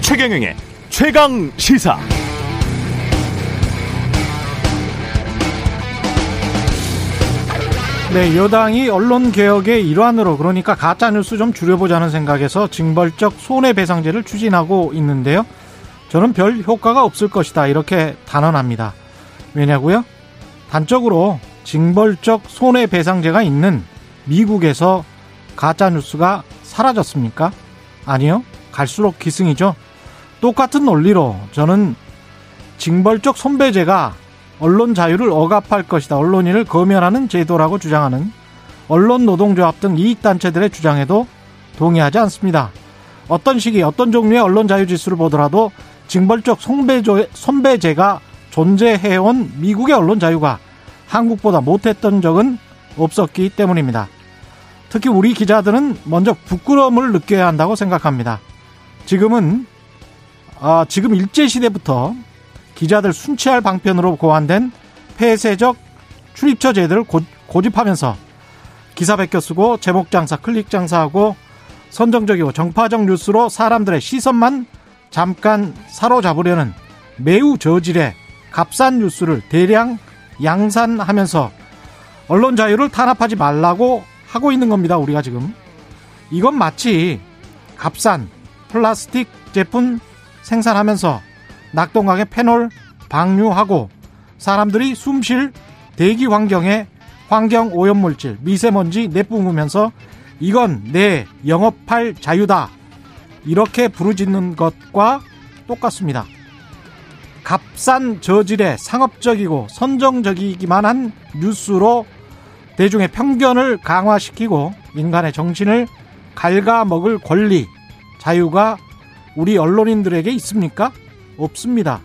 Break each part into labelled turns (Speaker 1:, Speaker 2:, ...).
Speaker 1: 최경영의 최강 시사.
Speaker 2: 네, 여당이 언론 개혁의 일환으로 그러니까 가짜 뉴스 좀 줄여보자는 생각에서 징벌적 손해배상제를 추진하고 있는데요. 저는 별 효과가 없을 것이다 이렇게 단언합니다. 왜냐고요? 단적으로 징벌적 손해배상제가 있는 미국에서 가짜 뉴스가 사라졌습니까? 아니요. 갈수록 기승이죠. 똑같은 논리로 저는 징벌적 손배제가 언론 자유를 억압할 것이다. 언론인을 검열하는 제도라고 주장하는 언론 노동조합 등 이익단체들의 주장에도 동의하지 않습니다. 어떤 시기, 어떤 종류의 언론 자유 지수를 보더라도 징벌적 손배제, 손배제가 존재해온 미국의 언론 자유가 한국보다 못했던 적은 없었기 때문입니다. 특히 우리 기자들은 먼저 부끄러움을 느껴야 한다고 생각합니다. 지금은 아, 지금 일제 시대부터 기자들 순치할 방편으로 고안된 폐쇄적 출입처 제도를 고, 고집하면서 기사 베껴 쓰고 제목 장사, 클릭 장사하고 선정적이고 정파적 뉴스로 사람들의 시선만 잠깐 사로잡으려는 매우 저질의 값싼 뉴스를 대량 양산하면서 언론 자유를 탄압하지 말라고 하고 있는 겁니다. 우리가 지금 이건 마치 값싼 플라스틱 제품 생산하면서 낙동강에 페놀 방류하고 사람들이 숨쉴 대기 환경에 환경 오염물질, 미세먼지 내뿜으면서 이건 내 영업할 자유다. 이렇게 부르짖는 것과 똑같습니다. 값싼 저질의 상업적이고 선정적이기만 한 뉴스로 대중의 편견을 강화시키고 인간의 정신을 갉아먹을 권리, 자유가 우리 언론인들에게 있습니까? 없습니다.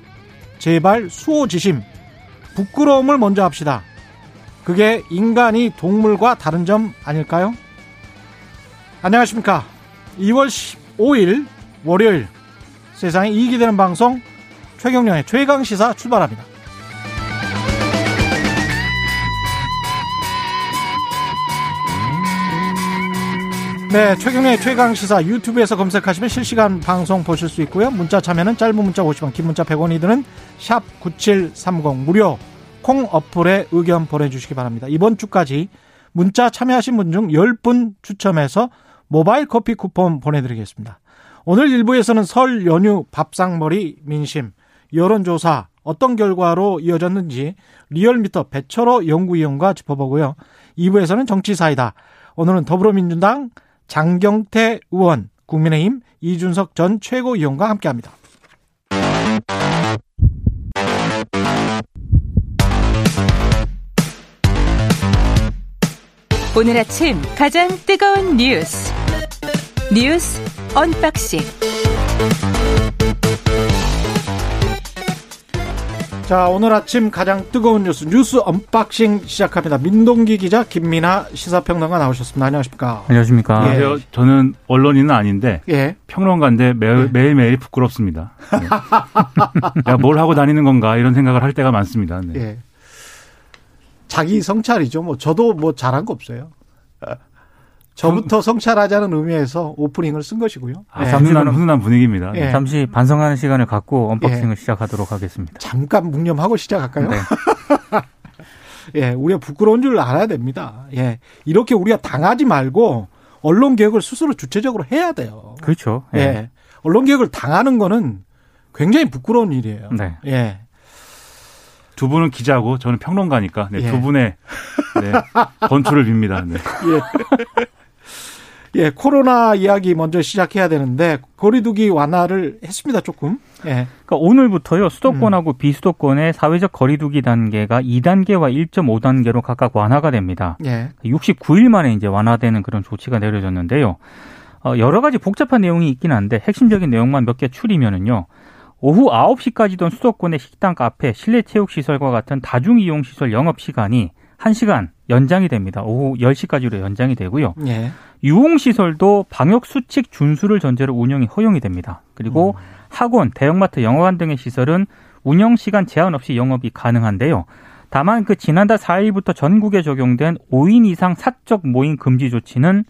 Speaker 2: 제발 수호지심, 부끄러움을 먼저 합시다. 그게 인간이 동물과 다른 점 아닐까요? 안녕하십니까. 2월 15일 월요일 세상에 이익이 되는 방송 최경령의 최강 시사 출발합니다. 네, 최경의 최강 시사 유튜브에서 검색하시면 실시간 방송 보실 수 있고요. 문자 참여는 짧은 문자 50원, 긴 문자 100원이 드는 샵 9730 무료 콩 어플에 의견 보내주시기 바랍니다. 이번 주까지 문자 참여하신 분 중 10분 추첨해서 모바일 커피 쿠폰 보내드리겠습니다. 오늘 일부에서는 설 연휴 밥상머리 민심 여론조사 어떤 결과로 이어졌는지 리얼미터 배철호 연구위원과 짚어보고요. 2부에서는 정치사이다. 오늘은 더불어민주당 장경태 의원, 국민의힘 이준석 전 최고위원과 함께합니다.
Speaker 3: 오늘 아침 가장 뜨거운 뉴스 뉴스 언박싱
Speaker 2: 자, 오늘 아침 가장 뜨거운 뉴스, 뉴스 언박싱 시작합니다. 민동기 기자, 김민아 시사평론가 나오셨습니다. 안녕하십니까.
Speaker 4: 안녕하십니까. 예. 네, 저는 언론인은 아닌데, 예. 평론가인데 매, 예. 매일매일 부끄럽습니다. 네. 내가 뭘 하고 다니는 건가 이런 생각을 할 때가 많습니다. 네. 예.
Speaker 2: 자기 성찰이죠. 뭐, 저도 뭐 잘한 거 없어요. 저부터 성찰하자는 의미에서 오프닝을 쓴 것이고요.
Speaker 4: 아, 네. 훈훈한, 훈훈한 분위기입니다. 네. 잠시 반성하는 시간을 갖고 언박싱을 네. 시작하도록 하겠습니다.
Speaker 2: 잠깐 묵념하고 시작할까요? 네. 예, 우리가 부끄러운 줄 알아야 됩니다. 예, 이렇게 우리가 당하지 말고 언론 개혁을 스스로 주체적으로 해야 돼요.
Speaker 4: 그렇죠.
Speaker 2: 예, 예. 언론 개혁을 당하는 거는 굉장히 부끄러운 일이에요. 네. 예.
Speaker 4: 두 분은 기자고 저는 평론가니까 네, 예. 두 분의 네, 건투를 빕니다. 네. 예.
Speaker 2: 예, 코로나 이야기 먼저 시작해야 되는데 거리두기 완화를 했습니다, 조금. 예.
Speaker 4: 그러니까 오늘부터요. 수도권하고 음. 비수도권의 사회적 거리두기 단계가 2단계와 1.5단계로 각각 완화가 됩니다. 예. 69일 만에 이제 완화되는 그런 조치가 내려졌는데요. 어, 여러 가지 복잡한 내용이 있긴 한데 핵심적인 내용만 몇 개 추리면은요. 오후 9시까지던 수도권의 식당, 카페, 실내 체육 시설과 같은 다중 이용 시설 영업 시간이 1시간 연장이 됩니다. 오후 10시까지로 연장이 되고요. 예. 유흥시설도 방역수칙 준수를 전제로 운영이 허용이 됩니다. 그리고 음. 학원, 대형마트, 영화관 등의 시설은 운영 시간 제한 없이 영업이 가능한데요. 다만 그 지난달 4일부터 전국에 적용된 5인 이상 사적 모임 금지 조치는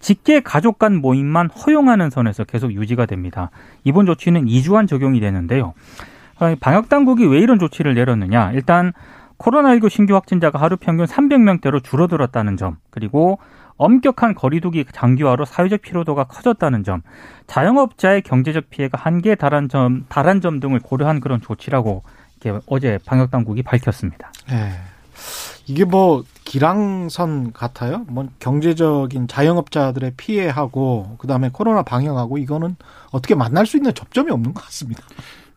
Speaker 4: 직계 가족 간 모임만 허용하는 선에서 계속 유지가 됩니다. 이번 조치는 2주간 적용이 되는데요. 어, 방역 당국이 왜 이런 조치를 내렸느냐? 일단 코로나19 신규 확진자가 하루 평균 300명대로 줄어들었다는 점, 그리고 엄격한 거리두기 장기화로 사회적 피로도가 커졌다는 점, 자영업자의 경제적 피해가 한계에 달한 점, 달한 점 등을 고려한 그런 조치라고 이렇게 어제 방역 당국이 밝혔습니다. 네.
Speaker 2: 이게 뭐 기랑선 같아요. 뭐 경제적인 자영업자들의 피해하고 그다음에 코로나 방역하고 이거는 어떻게 만날 수 있는 접점이 없는 것 같습니다.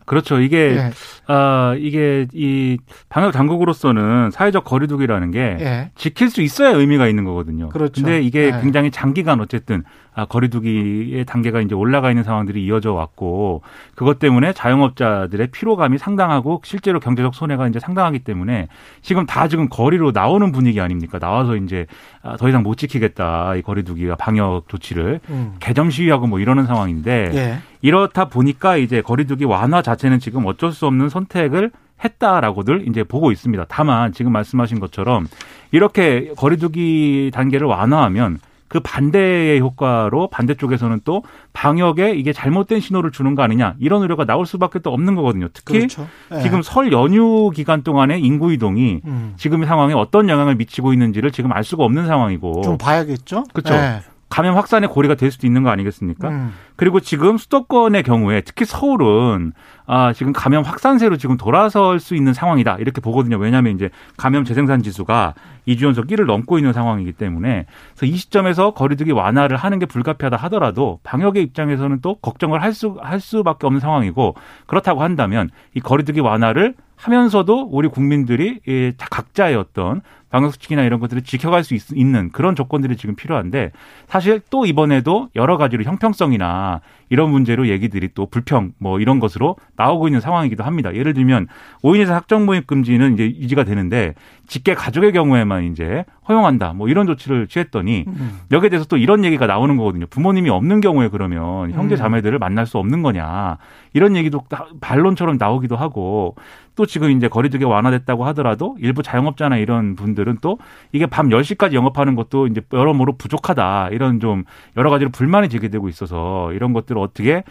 Speaker 5: 그렇죠. 이게 예. 아 이게 이 방역 당국으로서는 사회적 거리두기라는 게 예. 지킬 수 있어야 의미가 있는 거거든요. 그렇죠. 근데 이게 예. 굉장히 장기간 어쨌든 아, 거리두기의 단계가 이제 올라가 있는 상황들이 이어져 왔고 그것 때문에 자영업자들의 피로감이 상당하고 실제로 경제적 손해가 이제 상당하기 때문에 지금 다 지금 거리로 나오는 분위기 아닙니까? 나와서 이제 아, 더 이상 못 지키겠다 이 거리두기가 방역 조치를 음. 개점 시위하고 뭐 이러는 상황인데 예. 이렇다 보니까 이제 거리두기 완화 자체는 지금 어쩔 수 없는 선택을 했다라고들 이제 보고 있습니다. 다만 지금 말씀하신 것처럼 이렇게 거리두기 단계를 완화하면 그 반대의 효과로 반대쪽에서는 또 방역에 이게 잘못된 신호를 주는 거 아니냐 이런 우려가 나올 수밖에 또 없는 거거든요. 특히 그렇죠. 네. 지금 설 연휴 기간 동안에 인구 이동이 음. 지금 상황에 어떤 영향을 미치고 있는지를 지금 알 수가 없는 상황이고
Speaker 2: 좀 봐야겠죠.
Speaker 5: 그렇죠. 네. 감염 확산의 고리가 될 수도 있는 거 아니겠습니까? 음. 그리고 지금 수도권의 경우에 특히 서울은 아, 지금 감염 확산세로 지금 돌아설 수 있는 상황이다. 이렇게 보거든요. 왜냐하면 이제 감염 재생산 지수가 2주 연속 1을 넘고 있는 상황이기 때문에 그래서 이 시점에서 거리두기 완화를 하는 게 불가피하다 하더라도 방역의 입장에서는 또 걱정을 할 수, 할 수밖에 없는 상황이고 그렇다고 한다면 이 거리두기 완화를 하면서도 우리 국민들이 각자의 어떤 방역수칙이나 이런 것들을 지켜갈 수 있, 는 그런 조건들이 지금 필요한데 사실 또 이번에도 여러 가지로 형평성이나 이런 문제로 얘기들이 또 불평 뭐 이런 것으로 나오고 있는 상황이기도 합니다. 예를 들면 5인 이상 학정 모임 금지는 이제 유지가 되는데 직계 가족의 경우에만 이제 허용한다. 뭐 이런 조치를 취했더니 음. 여기에 대해서 또 이런 얘기가 나오는 거거든요. 부모님이 없는 경우에 그러면 형제 음. 자매들을 만날 수 없는 거냐. 이런 얘기도 반론처럼 나오기도 하고 또 지금 이제 거리두기 완화됐다고 하더라도 일부 자영업자나 이런 분들 은 또 이게 밤 10시까지 영업하는 것도 이제 여러모로 부족하다. 이런 좀 여러 가지로 불만이 제기되고 있어서 이런 것들을 어떻게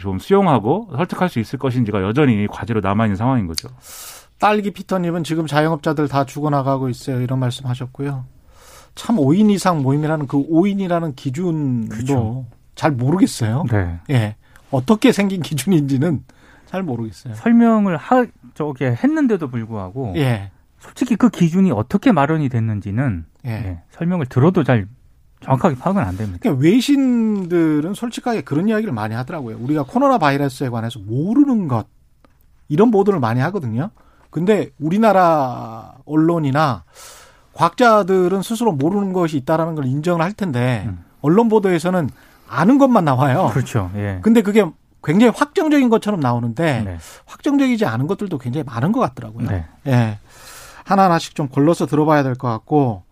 Speaker 5: 좀 수용하고 설득할 수 있을 것인지가 여전히 과제로 남아 있는 상황인 거죠.
Speaker 2: 딸기 피터님은 지금 자영업자들 다 죽어나가고 있어요. 이런 말씀 하셨고요. 참 5인 이상 모임이라는 그 5인이라는 기준도 그렇죠. 잘 모르겠어요. 네. 예. 어떻게 생긴 기준인지는 잘 모르겠어요.
Speaker 4: 설명을 하, 저게 했는데도 불구하고. 예. 솔직히 그 기준이 어떻게 마련이 됐는지는 예. 예, 설명을 들어도 잘 정확하게 파악은 안 됩니다.
Speaker 2: 그러니까 외신들은 솔직하게 그런 이야기를 많이 하더라고요. 우리가 코로나 바이러스에 관해서 모르는 것 이런 보도를 많이 하거든요. 근데 우리나라 언론이나 과학자들은 스스로 모르는 것이 있다라는 걸 인정을 할 텐데 음. 언론 보도에서는 아는 것만 나와요.
Speaker 4: 그렇죠. 예.
Speaker 2: 근데 그게 굉장히 확정적인 것처럼 나오는데 네. 확정적이지 않은 것들도 굉장히 많은 것 같더라고요. 네. 예. 하나하나씩 좀 걸러서 들어봐야 될 것 같고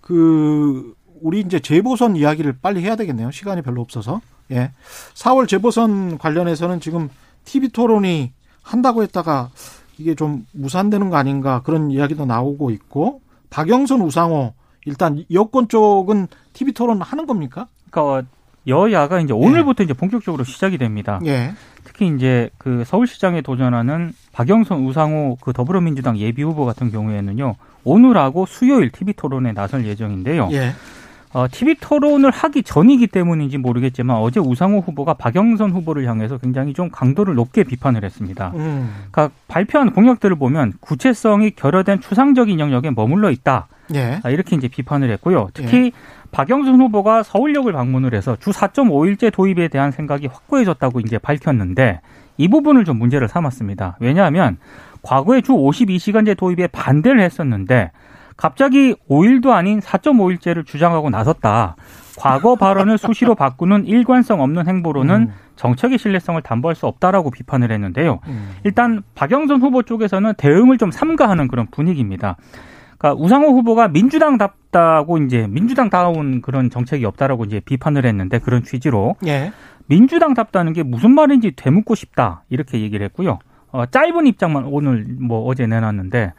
Speaker 2: 그 우리 이제 재보선 이야기를 빨리 해야 되겠네요. 시간이 별로 없어서. 예. 4월 재보선 관련해서는 지금 TV 토론이 한다고 했다가 이게 좀 무산되는 거 아닌가 그런 이야기도 나오고 있고 박영선 우상호 일단 여권 쪽은 TV 토론 하는 겁니까?
Speaker 4: 그러니까 여야가 이제 오늘부터 예. 이제 본격적으로 시작이 됩니다. 예. 특히 이제 그 서울시장에 도전하는 박영선 우상호 그 더불어민주당 예비 후보 같은 경우에는요 오늘하고 수요일 TV 토론에 나설 예정인데요. 예. 어, TV 토론을 하기 전이기 때문인지 모르겠지만 어제 우상호 후보가 박영선 후보를 향해서 굉장히 좀 강도를 높게 비판을 했습니다. 음. 그러니까 발표한 공약들을 보면 구체성이 결여된 추상적인 영역에 머물러 있다. 예. 아, 이렇게 이제 비판을 했고요. 특히 예. 박영선 후보가 서울역을 방문을 해서 주 4.5일제 도입에 대한 생각이 확고해졌다고 이제 밝혔는데 이 부분을 좀 문제를 삼았습니다. 왜냐하면 과거에 주 52시간제 도입에 반대를 했었는데 갑자기 5일도 아닌 4.5일제를 주장하고 나섰다. 과거 발언을 수시로 바꾸는 일관성 없는 행보로는 음. 정책의 신뢰성을 담보할 수 없다라고 비판을 했는데요. 음. 일단 박영선 후보 쪽에서는 대응을 좀 삼가하는 그런 분위기입니다. 그러니까 우상호 후보가 민주당답다고 이제 민주당다운 그런 정책이 없다라고 이제 비판을 했는데 그런 취지로 예. 민주당답다는 게 무슨 말인지 되묻고 싶다 이렇게 얘기를 했고요. 어, 짧은 입장만 오늘 뭐 어제 내놨는데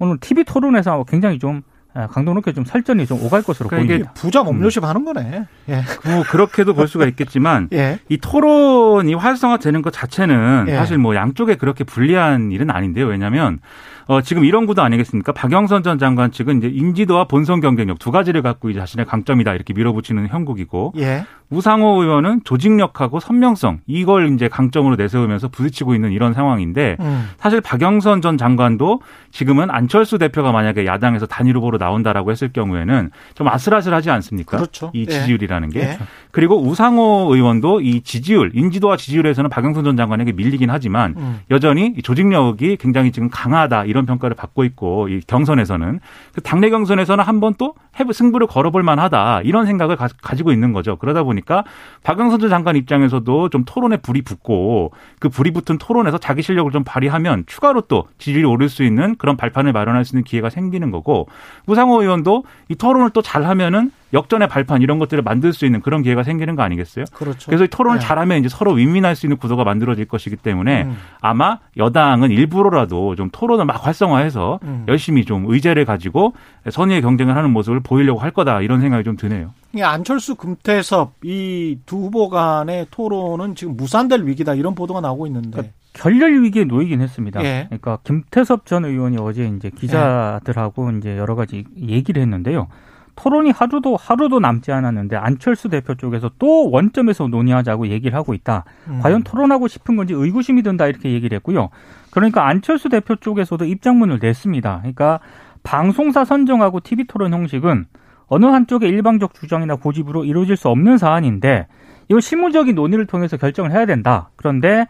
Speaker 4: 오늘 TV 토론에서 굉장히 좀 아, 강동 높게 좀 설전이 좀 오갈 것으로 그러니까 보입니다.
Speaker 2: 부자 몸요십 하는 거네.
Speaker 5: 예. 뭐 그렇게도 볼 수가 있겠지만 예. 이 토론이 활성화되는 것 자체는 예. 사실 뭐 양쪽에 그렇게 불리한 일은 아닌데요. 왜냐하면 어, 지금 이런 구도 아니겠습니까? 박영선 전 장관 측은 이제 인지도와 본선 경쟁력 두 가지를 갖고 이제 자신의 강점이다 이렇게 밀어붙이는 형국이고 예. 우상호 의원은 조직력하고 선명성 이걸 이제 강점으로 내세우면서 부딪히고 있는 이런 상황인데 음. 사실 박영선 전 장관도 지금은 안철수 대표가 만약에 야당에서 단일 후보로 나온다라고 했을 경우에는 좀 아슬아슬하지 않습니까?
Speaker 2: 그렇죠.
Speaker 5: 이 예. 지지율이라는 게 예. 그리고 우상호 의원도 이 지지율 인지도와 지지율에서는 박영선 전 장관에게 밀리긴 하지만 음. 여전히 조직력이 굉장히 지금 강하다 이런 평가를 받고 있고 이 경선에서는 그 당내 경선에서는 한 번 또 승부를 걸어볼 만하다 이런 생각을 가, 지고 있는 거죠. 그러다 보니 보니까 박영선 전 장관 입장에서도 좀 토론에 불이 붙고 그 불이 붙은 토론에서 자기 실력을 좀 발휘하면 추가로 또 지지율이 오를 수 있는 그런 발판을 마련할 수 있는 기회가 생기는 거고. 우상호 의원도 이 토론을 또 잘하면은 역전의 발판 이런 것들을 만들 수 있는 그런 기회가 생기는 거 아니겠어요?
Speaker 2: 그렇죠.
Speaker 5: 그래서 이 토론을 네. 잘하면 이제 서로 윈윈할 수 있는 구도가 만들어질 것이기 때문에 음. 아마 여당은 일부러라도 좀 토론을 막 활성화해서 음. 열심히 좀 의제를 가지고 선의의 경쟁을 하는 모습을 보이려고 할 거다 이런 생각이 좀 드네요.
Speaker 2: 안철수 금태섭 이 두 후보 간의 토론은 지금 무산될 위기다 이런 보도가 나오고 있는데 그러니까
Speaker 4: 결렬 위기에 놓이긴 했습니다. 예. 그러니까 김태섭 전 의원이 어제 이제 기자들하고 예. 이제 여러 가지 얘기를 했는데요. 토론이 하루도 하루도 남지 않았는데 안철수 대표 쪽에서 또 원점에서 논의하자고 얘기를 하고 있다. 음. 과연 토론하고 싶은 건지 의구심이 든다 이렇게 얘기를 했고요. 그러니까 안철수 대표 쪽에서도 입장문을 냈습니다. 그러니까 방송사 선정하고 TV 토론 형식은 어느 한쪽의 일방적 주장이나 고집으로 이루어질 수 없는 사안인데 이거 실무적인 논의를 통해서 결정을 해야 된다. 그런데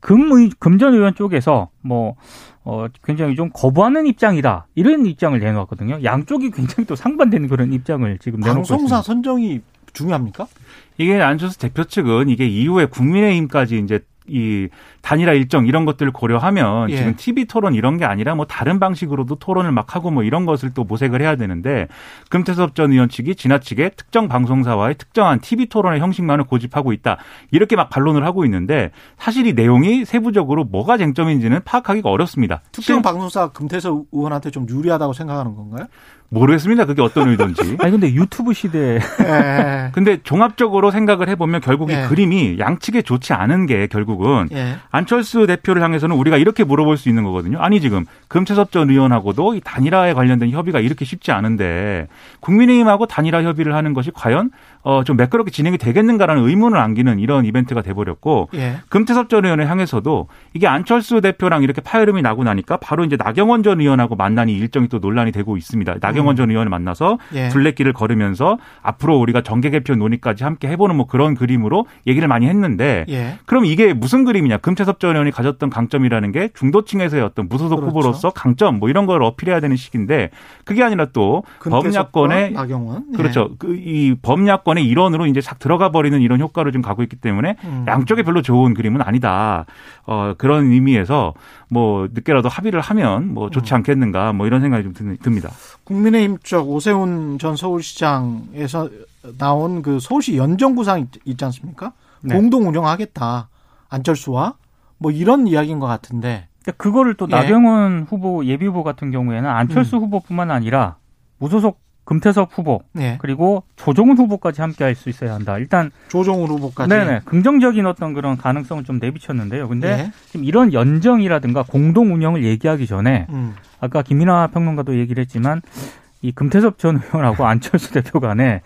Speaker 4: 금의 금전 의원 쪽에서 뭐 어, 굉장히 좀 거부하는 입장이다. 이런 입장을 내놓았거든요. 양쪽이 굉장히 또 상반되는 그런 입장을 지금 내놓고 있습니다.
Speaker 2: 방송사 선정이 중요합니까?
Speaker 5: 이게 안철수 대표 측은 이게 이후에 국민의힘까지 이제 이 단일화 일정 이런 것들을 고려하면 예. 지금 TV 토론 이런 게 아니라 뭐 다른 방식으로도 토론을 막 하고 뭐 이런 것을 또 모색을 해야 되는데 금태섭 전 의원 측이 지나치게 특정 방송사와의 특정한 TV 토론의 형식만을 고집하고 있다. 이렇게 막 반론을 하고 있는데 사실 이 내용이 세부적으로 뭐가 쟁점인지는 파악하기가 어렵습니다.
Speaker 2: 특정 방송사 금태섭 의원한테 좀 유리하다고 생각하는 건가요?
Speaker 5: 모르겠습니다. 그게 어떤 의도인지.
Speaker 4: 아니 근데 유튜브 시대에.
Speaker 5: 예. 근데 종합적으로 생각을 해보면 결국 이 예. 그림이 양측에 좋지 않은 게 결국은 예. 안철수 대표를 향해서는 우리가 이렇게 물어볼 수 있는 거거든요. 아니 지금 금태섭 전 의원하고도 이 단일화에 관련된 협의가 이렇게 쉽지 않은데 국민의힘하고 단일화 협의를 하는 것이 과연 어, 좀 매끄럽게 진행이 되겠는가라는 의문을 안기는 이런 이벤트가 돼버렸고 예. 금태섭 전 의원을 향해서도 이게 안철수 대표랑 이렇게 파열음이 나고 나니까 바로 이제 나경원 전 의원하고 만나니 일정이 또 논란이 되고 있습니다. 나경원 음. 전 의원을 만나서 예. 둘레길을 걸으면서 앞으로 우리가 정계 개편 논의까지 함께 해보는 뭐 그런 그림으로 얘기를 많이 했는데 예. 그럼 이게 무슨 그림이냐? 금태섭 전 의원이 가졌던 강점이라는 게 중도층에서의 어떤 무소속 그렇죠. 후보로서 강점 뭐 이런 걸 어필해야 되는 시기인데 그게 아니라 또 법야권의
Speaker 2: 나경원
Speaker 5: 그렇죠. 그이 법야권 정권의 일원으로 이제 싹 들어가 버리는 이런 효과를 좀 가고 있기 때문에 음. 양쪽에 별로 좋은 그림은 아니다. 어, 그런 의미에서 뭐 늦게라도 합의를 하면 뭐 좋지 음. 않겠는가 뭐 이런 생각이 좀 듭니다.
Speaker 2: 국민 의힘 쪽 오세훈 전 서울시장에서 나온 그 서울시 연정구상 있지 않습니까? 네. 공동 운영하겠다. 안철수와 뭐 이런 이야기인 것 같은데.
Speaker 4: 그거를 또 예. 나경원 후보 예비 후보 같은 경우에는 안철수 음. 후보뿐만 아니라 무소속 금태섭 후보 네. 그리고 조정훈 후보까지 함께 할 수 있어야 한다. 일단
Speaker 2: 조정훈 후보까지
Speaker 4: 네네 긍정적인 어떤 그런 가능성을 좀 내비쳤는데요. 근데 네. 지금 이런 연정이라든가 공동 운영을 얘기하기 전에 음. 아까 김민아 평론가도 얘기를 했지만 이 금태섭 전 의원하고 안철수 대표 간에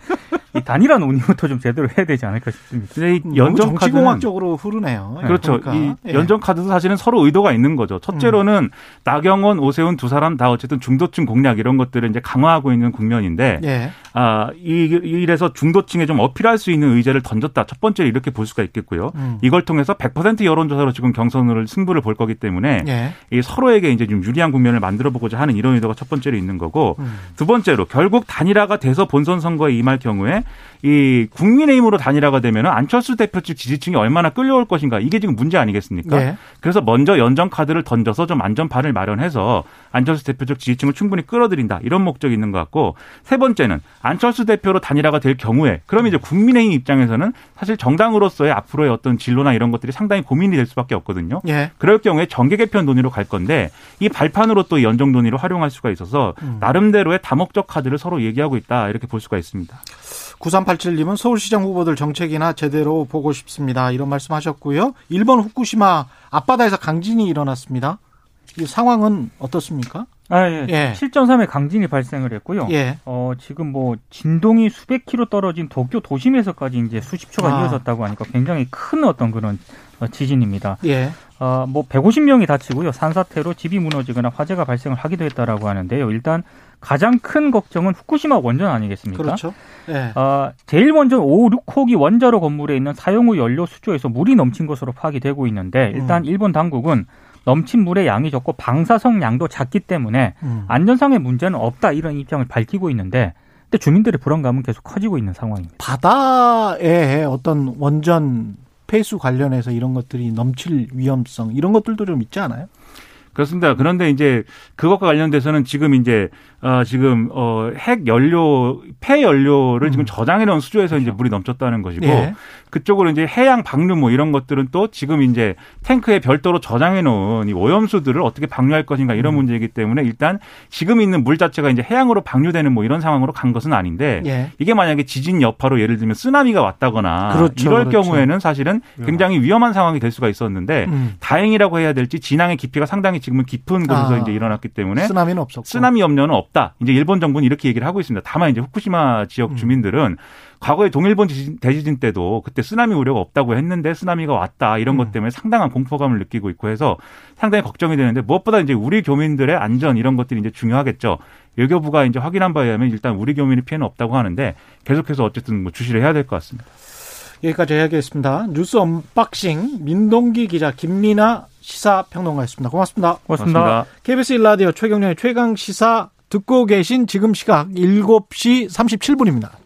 Speaker 4: 이 단일화 논의부터 좀 제대로 해야 되지 않을까 싶습니다.
Speaker 2: 근데 이 연정 카드 공학적으로 흐르네요.
Speaker 5: 네. 그렇죠. 이 예. 연정 카드도 사실은 서로 의도가 있는 거죠. 첫째로는 음. 나경원, 오세훈 두 사람 다 어쨌든 중도층 공략 이런 것들을 이제 강화하고 있는 국면인데 예. 아, 이 이래서 중도층에 좀 어필할 수 있는 의제를 던졌다. 첫 번째 이렇게 볼 수가 있겠고요. 음. 이걸 통해서 100% 여론조사로 지금 경선을 승부를 볼 거기 때문에 예. 이 서로에게 이제 좀 유리한 국면을 만들어 보고자 하는 이런 의도가 첫 번째로 있는 거고 음. 두 번째로 결국 단일화가 돼서 본선 선거에 임할 경우에 이 국민의힘으로 단일화가 되면 안철수 대표 측 지지층이 얼마나 끌려올 것인가 이게 지금 문제 아니겠습니까? 네. 그래서 먼저 연정 카드를 던져서 좀 안전판을 마련해서 안철수 대표 쪽 지지층을 충분히 끌어들인다 이런 목적이 있는 것 같고 세 번째는 안철수 대표로 단일화가 될 경우에 그럼 이제 국민의힘 입장에서는 사실 정당으로서의 앞으로의 어떤 진로나 이런 것들이 상당히 고민이 될 수밖에 없거든요. 예. 그럴 경우에 정계 개편 논의로 갈 건데 이 발판으로 또 연정 논의로 활용할 수가 있어서 음. 나름대로의 다목적 카드를 서로 얘기하고 있다 이렇게 볼 수가 있습니다.
Speaker 2: 9387님은 서울시장 후보들 정책이나 제대로 보고 싶습니다. 이런 말씀 하셨고요. 일본 후쿠시마 앞바다에서 강진이 일어났습니다. 이 상황은 어떻습니까?
Speaker 4: 아, 예. 예. 7.3의 강진이 발생을 했고요. 예. 어, 지금 뭐 진동이 수백 킬로 떨어진 도쿄 도심에서까지 이제 수십 초가 아. 이어졌다고 하니까 굉장히 큰 어떤 그런 어, 지진입니다. 예. 어, 뭐 150명이 다치고요. 산사태로 집이 무너지거나 화재가 발생을 하기도 했다라고 하는데요. 일단 가장 큰 걱정은 후쿠시마 원전 아니겠습니까?
Speaker 2: 그렇죠. 네.
Speaker 4: 어, 제일 먼저 5, 6호기 원자로 건물에 있는 사용 후 연료 수조에서 물이 넘친 것으로 파악이 되고 있는데 일단 음. 일본 당국은 넘친 물의 양이 적고 방사성 양도 작기 때문에 음. 안전상의 문제는 없다 이런 입장을 밝히고 있는데 근데 주민들의 불안감은 계속 커지고 있는 상황입니다.
Speaker 2: 바다에 어떤 원전 폐수 관련해서 이런 것들이 넘칠 위험성 이런 것들도 좀 있지 않아요?
Speaker 5: 그렇습니다. 그런데 이제 그것과 관련돼서는 지금 이제 어 지금 어핵 연료 폐 연료를 음. 지금 저장해 놓은 수조에서 그렇죠. 이제 물이 넘쳤다는 것이고 예. 그쪽으로 이제 해양 방류 뭐 이런 것들은 또 지금 이제 탱크에 별도로 저장해 놓은 이 오염수들을 어떻게 방류할 것인가 이런 음. 문제이기 때문에 일단 지금 있는 물 자체가 이제 해양으로 방류되는 뭐 이런 상황으로 간 것은 아닌데 예. 이게 만약에 지진 여파로 예를 들면 쓰나미가 왔다거나 그렇죠, 이럴 그렇죠. 경우에는 사실은 굉장히 위험한 상황이 될 수가 있었는데 음. 다행이라고 해야 될지 진앙의 깊이가 상당히 지금은 깊은 곳에서 아. 이제 일어났기 때문에
Speaker 2: 쓰나미는 없었고
Speaker 5: 쓰나미 염려는 없다. 이제 일본 정부는 이렇게 얘기를 하고 있습니다. 다만 이제 후쿠시마 지역 음. 주민들은 음. 과거에 동일본 대지진 때도 그때 쓰나미 우려가 없다고 했는데 쓰나미가 왔다 이런 것 음. 때문에 상당한 공포감을 느끼고 있고 해서 상당히 걱정이 되는데 무엇보다 이제 우리 교민들의 안전 이런 것들이 이제 중요하겠죠. 외교부가 이제 확인한 바에 의하면 일단 우리 교민의 피해는 없다고 하는데 계속해서 어쨌든 뭐 주시를 해야 될 것 같습니다.
Speaker 2: 여기까지 해야겠습니다. 뉴스 언박싱 민동기 기자 김민아 시사평론가였습니다. 고맙습니다.
Speaker 4: 고맙습니다. 고맙습니다.
Speaker 2: KBS 일라디오 최경영의 최강 시사 듣고 계신 지금 시각 7시 37분입니다.